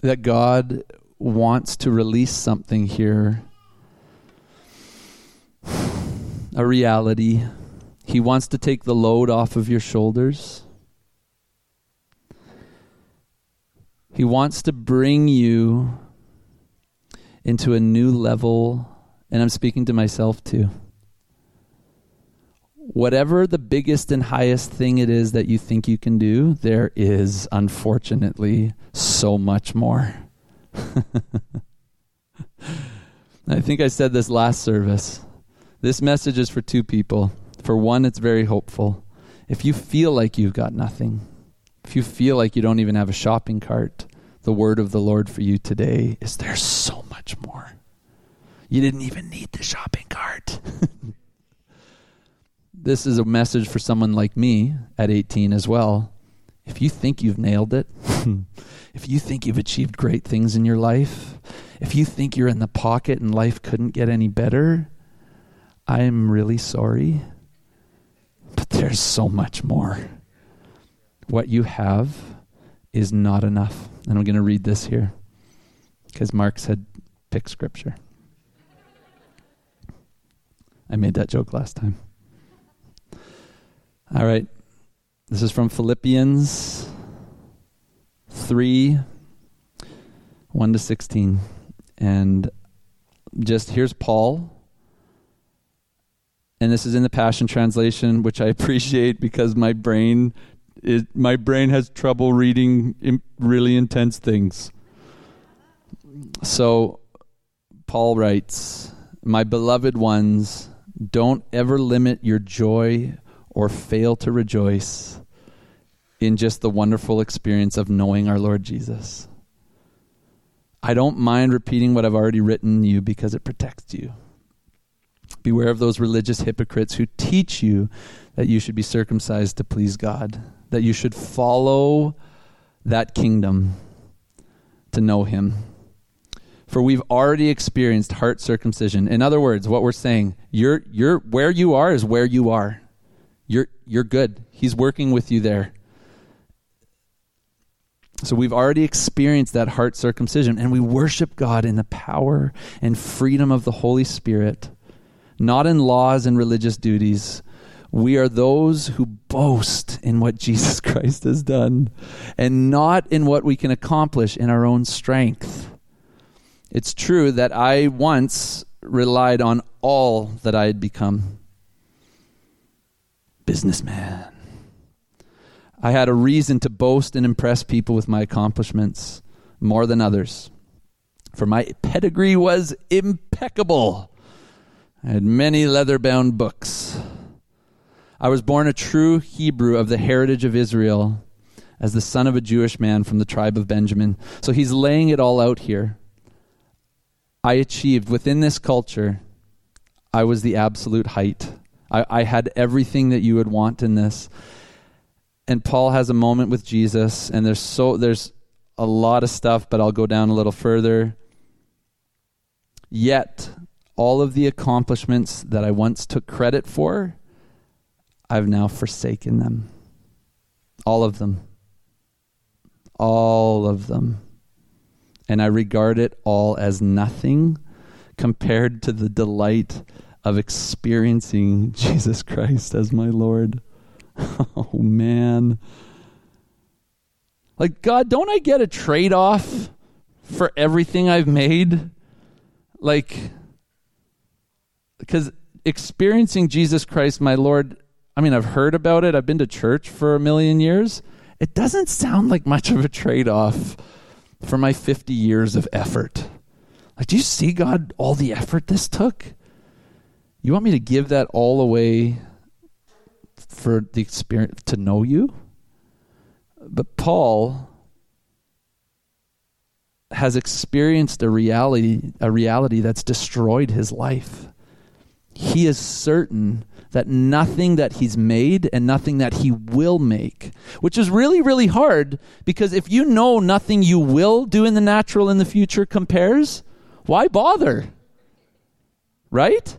that God wants to release something here a reality. He wants to take the load off of your shoulders. He wants to bring you into a new level, and I'm speaking to myself too. Whatever the biggest and highest thing it is that you think you can do, there is unfortunately so much more. I think I said this last service. This message is for two people. For one, it's very hopeful. If you feel like you've got nothing, if you feel like you don't even have a shopping cart, the word of the Lord for you today is there's so much more. You didn't even need the shopping cart. this is a message for someone like me at 18 as well. If you think you've nailed it, if you think you've achieved great things in your life, if you think you're in the pocket and life couldn't get any better, I'm really sorry, but there's so much more. What you have is not enough. And I'm going to read this here because Mark said pick scripture. I made that joke last time. All right. This is from Philippians 3 1 to 16. And just here's Paul and this is in the Passion Translation, which I appreciate because my brain is, my brain has trouble reading really intense things. So Paul writes, "My beloved ones, don't ever limit your joy or fail to rejoice in just the wonderful experience of knowing our Lord Jesus." I don't mind repeating what I've already written you because it protects you. Beware of those religious hypocrites who teach you that you should be circumcised to please God, that you should follow that kingdom to know Him. For we've already experienced heart circumcision. In other words, what we're saying, you're, you're, where you are is where you are. You're, you're good. He's working with you there. So we've already experienced that heart circumcision, and we worship God in the power and freedom of the Holy Spirit, not in laws and religious duties. We are those who boast in what Jesus Christ has done and not in what we can accomplish in our own strength. It's true that I once relied on all that I had become. Businessman. I had a reason to boast and impress people with my accomplishments more than others. For my pedigree was impeccable. I had many leather bound books. I was born a true Hebrew of the heritage of Israel as the son of a Jewish man from the tribe of Benjamin. So he's laying it all out here. I achieved within this culture, I was the absolute height. I, I had everything that you would want in this and Paul has a moment with Jesus, and there's so there's a lot of stuff, but I'll go down a little further. Yet, all of the accomplishments that I once took credit for, I've now forsaken them. All of them. All of them. And I regard it all as nothing compared to the delight of experiencing Jesus Christ as my Lord. Oh, man. Like, God, don't I get a trade off for everything I've made? Like, because experiencing Jesus Christ, my Lord, I mean, I've heard about it, I've been to church for a million years. It doesn't sound like much of a trade off for my 50 years of effort. Like, do you see, God, all the effort this took? You want me to give that all away for the experience to know you. But Paul has experienced a reality a reality that's destroyed his life. He is certain that nothing that he's made and nothing that he will make, which is really, really hard because if you know nothing you will do in the natural in the future compares, why bother? Right?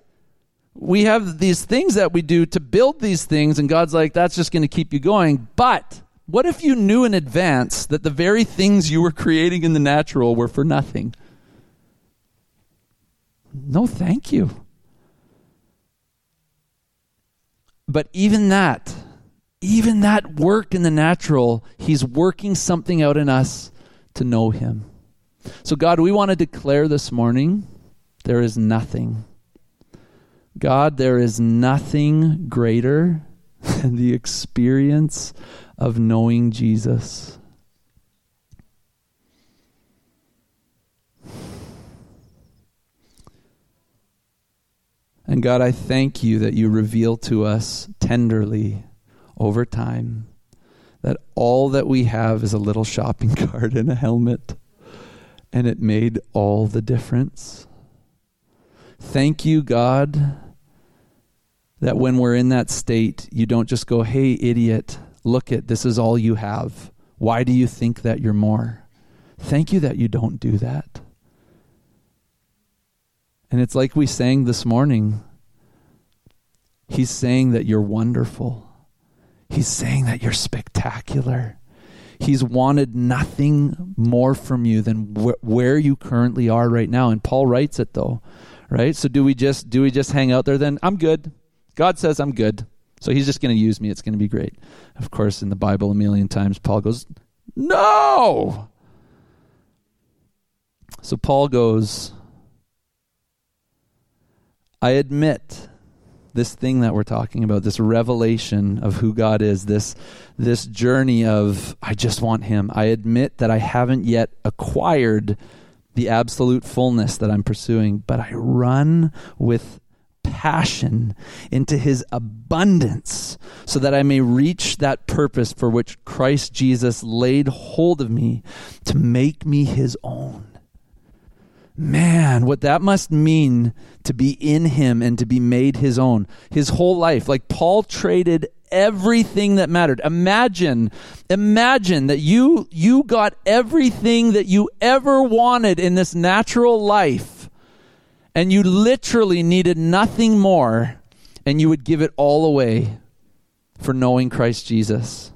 we have these things that we do to build these things, and God's like, that's just going to keep you going. But what if you knew in advance that the very things you were creating in the natural were for nothing? No, thank you. But even that, even that work in the natural, He's working something out in us to know Him. So, God, we want to declare this morning there is nothing God, there is nothing greater than the experience of knowing Jesus. And God, I thank you that you reveal to us tenderly over time that all that we have is a little shopping cart and a helmet, and it made all the difference. Thank you, God, that when we're in that state, you don't just go, hey, idiot, look at this is all you have. Why do you think that you're more? Thank you that you don't do that. And it's like we sang this morning. He's saying that you're wonderful. He's saying that you're spectacular. He's wanted nothing more from you than wh- where you currently are right now. And Paul writes it though right? So do we just do we just hang out there then? I'm good. God says I'm good. So he's just going to use me. It's going to be great. Of course, in the Bible a million times Paul goes, "No!" So Paul goes, I admit this thing that we're talking about, this revelation of who God is, this this journey of I just want him. I admit that I haven't yet acquired the absolute fullness that I'm pursuing, but I run with passion into his abundance so that I may reach that purpose for which Christ Jesus laid hold of me to make me his own. Man, what that must mean to be in him and to be made his own. His whole life. Like Paul traded everything that mattered. Imagine, imagine that you you got everything that you ever wanted in this natural life and you literally needed nothing more and you would give it all away for knowing Christ Jesus.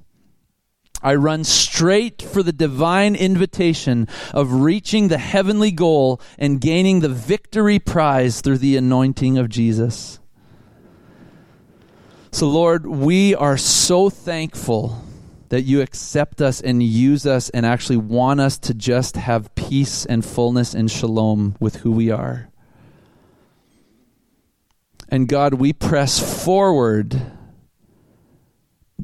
I run straight for the divine invitation of reaching the heavenly goal and gaining the victory prize through the anointing of Jesus. So, Lord, we are so thankful that you accept us and use us and actually want us to just have peace and fullness and shalom with who we are. And God, we press forward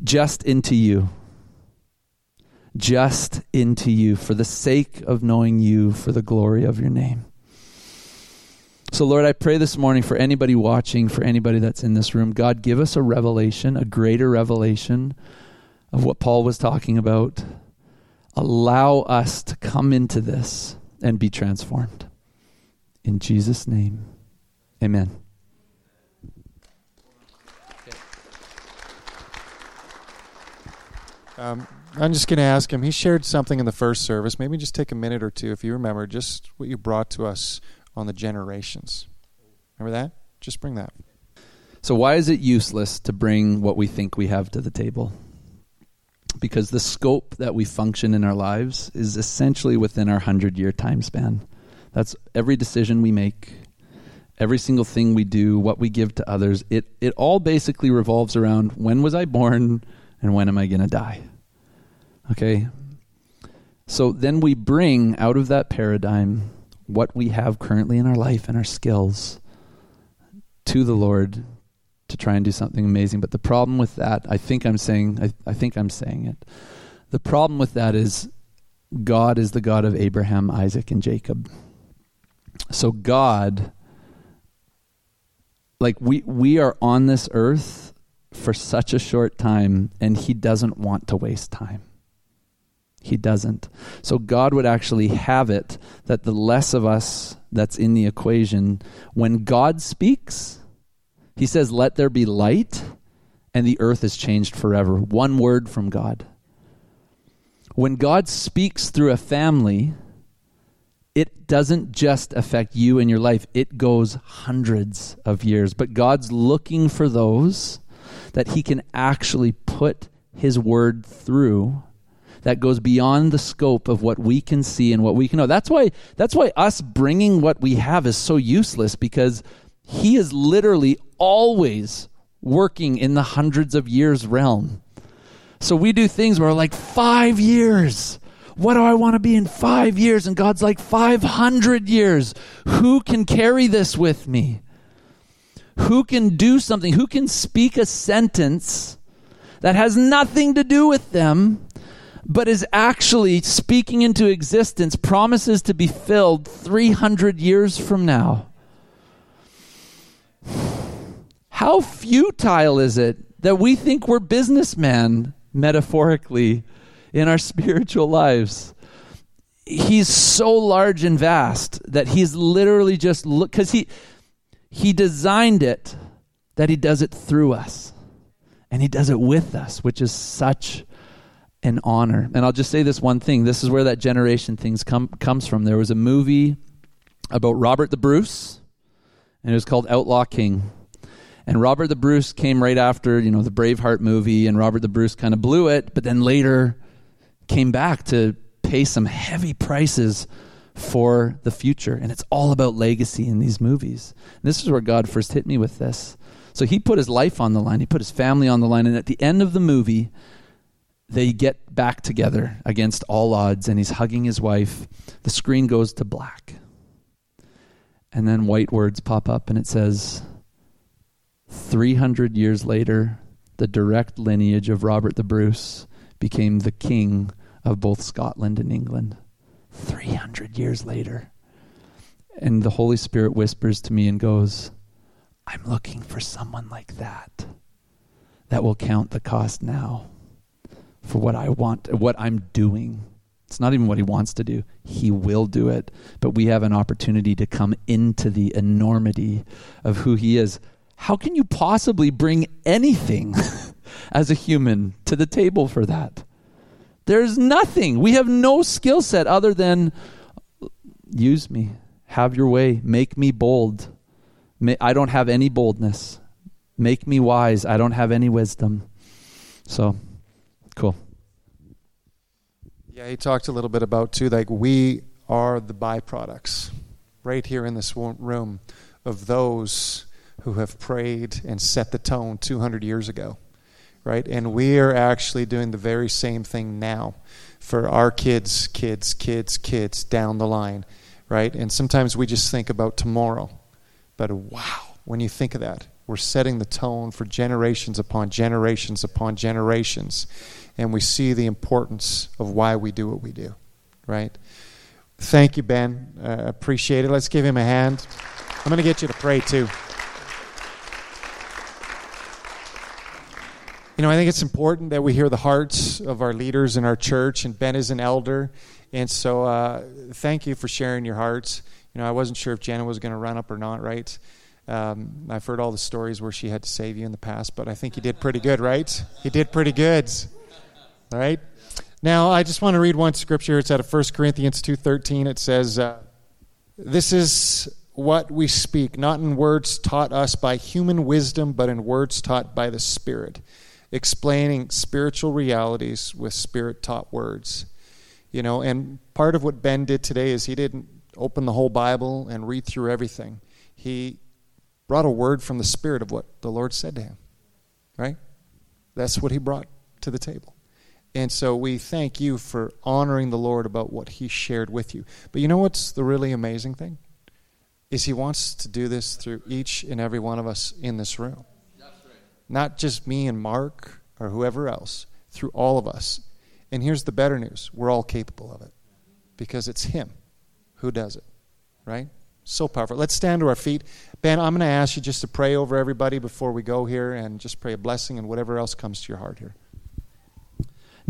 just into you just into you for the sake of knowing you, for the glory of your name. So, Lord, I pray this morning for anybody watching, for anybody that's in this room, God, give us a revelation, a greater revelation of what Paul was talking about. Allow us to come into this and be transformed. In Jesus' name, amen. Um, I'm just going to ask him. He shared something in the first service. Maybe just take a minute or two, if you remember, just what you brought to us on the generations. Remember that? Just bring that. So, why is it useless to bring what we think we have to the table? Because the scope that we function in our lives is essentially within our 100 year time span. That's every decision we make, every single thing we do, what we give to others. It, it all basically revolves around when was I born and when am I going to die? Okay? So then we bring out of that paradigm what we have currently in our life and our skills to the Lord to try and do something amazing. But the problem with that, I think I'm saying, I, I think I'm saying it. The problem with that is God is the God of Abraham, Isaac, and Jacob. So God, like we we are on this earth for such a short time, and He doesn't want to waste time. He doesn't. So God would actually have it that the less of us that's in the equation, when God speaks, He says, Let there be light, and the earth is changed forever. One word from God. When God speaks through a family, it doesn't just affect you and your life, it goes hundreds of years. But God's looking for those that He can actually put His word through that goes beyond the scope of what we can see and what we can know. That's why that's why us bringing what we have is so useless because he is literally always working in the hundreds of years realm. So we do things where like 5 years. What do I want to be in 5 years and God's like 500 years. Who can carry this with me? Who can do something? Who can speak a sentence that has nothing to do with them but is actually speaking into existence promises to be filled 300 years from now. How futile is it that we think we're businessmen, metaphorically, in our spiritual lives? He's so large and vast that he's literally just look because he he designed it that he does it through us and he does it with us, which is such and honor. And I'll just say this one thing. This is where that generation things come comes from. There was a movie about Robert the Bruce, and it was called Outlaw King. And Robert the Bruce came right after, you know, the Braveheart movie, and Robert the Bruce kind of blew it, but then later came back to pay some heavy prices for the future. And it's all about legacy in these movies. And this is where God first hit me with this. So he put his life on the line, he put his family on the line, and at the end of the movie, they get back together against all odds, and he's hugging his wife. The screen goes to black. And then white words pop up, and it says, 300 years later, the direct lineage of Robert the Bruce became the king of both Scotland and England. 300 years later. And the Holy Spirit whispers to me and goes, I'm looking for someone like that that will count the cost now for what I want, what I'm doing. It's not even what he wants to do. He will do it. But we have an opportunity to come into the enormity of who he is. How can you possibly bring anything as a human to the table for that? There's nothing. We have no skill set other than use me, have your way, make me bold. I don't have any boldness. Make me wise. I don't have any wisdom. So, cool. Yeah, he talked a little bit about too, like we are the byproducts right here in this room of those who have prayed and set the tone 200 years ago, right? And we are actually doing the very same thing now for our kids, kids, kids, kids down the line, right? And sometimes we just think about tomorrow. But wow, when you think of that, we're setting the tone for generations upon generations upon generations. And we see the importance of why we do what we do, right? Thank you, Ben. Uh, appreciate it. Let's give him a hand. I'm going to get you to pray too. You know, I think it's important that we hear the hearts of our leaders in our church, and Ben is an elder. And so, uh, thank you for sharing your hearts. You know, I wasn't sure if Jenna was going to run up or not, right? Um, I've heard all the stories where she had to save you in the past, but I think you did pretty good, right? You did pretty good. All right? Now, I just want to read one scripture. It's out of 1 Corinthians 2.13. It says, uh, This is what we speak, not in words taught us by human wisdom, but in words taught by the Spirit explaining spiritual realities with spirit taught words. You know, and part of what Ben did today is he didn't open the whole Bible and read through everything. He brought a word from the Spirit of what the Lord said to him. Right? That's what he brought to the table. And so we thank you for honoring the Lord about what he shared with you. But you know what's the really amazing thing? Is he wants to do this through each and every one of us in this room. Not just me and Mark or whoever else, through all of us. And here's the better news we're all capable of it because it's Him who does it, right? So powerful. Let's stand to our feet. Ben, I'm going to ask you just to pray over everybody before we go here and just pray a blessing and whatever else comes to your heart here.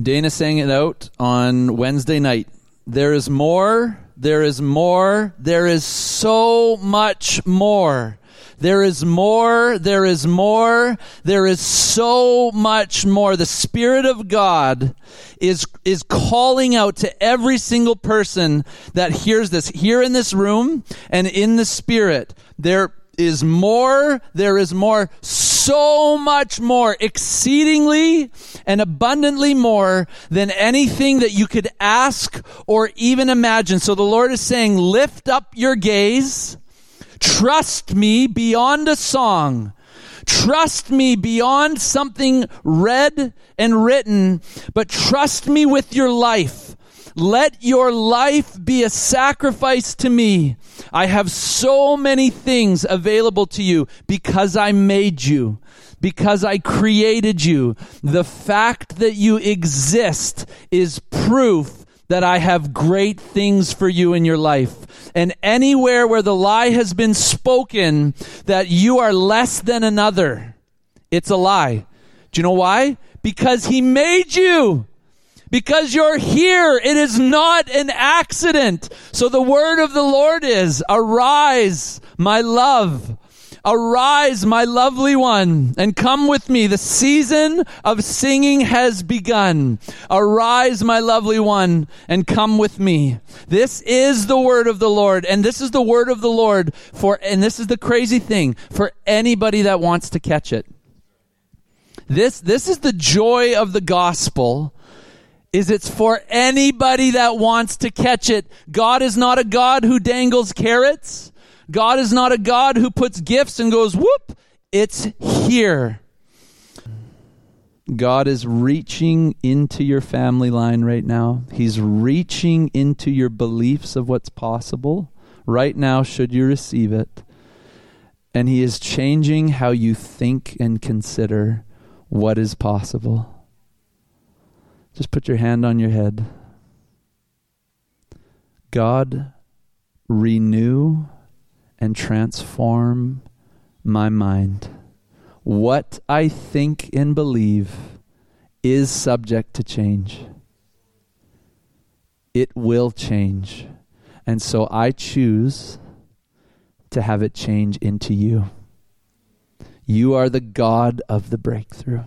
Dana sang it out on Wednesday night. There is more, there is more, there is so much more. There is more, there is more, there is so much more. The Spirit of God is, is calling out to every single person that hears this, here in this room and in the Spirit. There is more, there is more, so much more, exceedingly and abundantly more than anything that you could ask or even imagine. So the Lord is saying, lift up your gaze Trust me beyond a song. Trust me beyond something read and written, but trust me with your life. Let your life be a sacrifice to me. I have so many things available to you because I made you, because I created you. The fact that you exist is proof that I have great things for you in your life. And anywhere where the lie has been spoken that you are less than another, it's a lie. Do you know why? Because he made you. Because you're here. It is not an accident. So the word of the Lord is, arise, my love. Arise, my lovely one, and come with me. The season of singing has begun. Arise, my lovely one, and come with me. This is the word of the Lord, and this is the word of the Lord for, and this is the crazy thing, for anybody that wants to catch it. This, this is the joy of the gospel is it's for anybody that wants to catch it. God is not a God who dangles carrots. God is not a God who puts gifts and goes, whoop, it's here. God is reaching into your family line right now. He's reaching into your beliefs of what's possible right now, should you receive it. And He is changing how you think and consider what is possible. Just put your hand on your head. God, renew and transform my mind. What I think and believe is subject to change. it will change. And so I choose to have it change into you. You are the God of the breakthrough.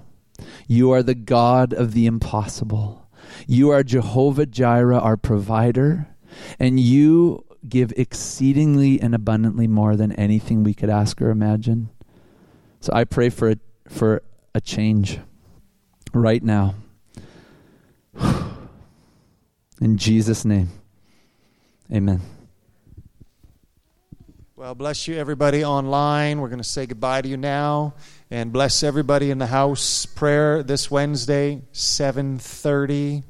You are the God of the impossible. You are Jehovah Jireh, our provider, and you give exceedingly and abundantly more than anything we could ask or imagine. So I pray for a, for a change right now. In Jesus' name, amen. Well, bless you, everybody online. We're going to say goodbye to you now, and bless everybody in the house. Prayer this Wednesday, seven thirty.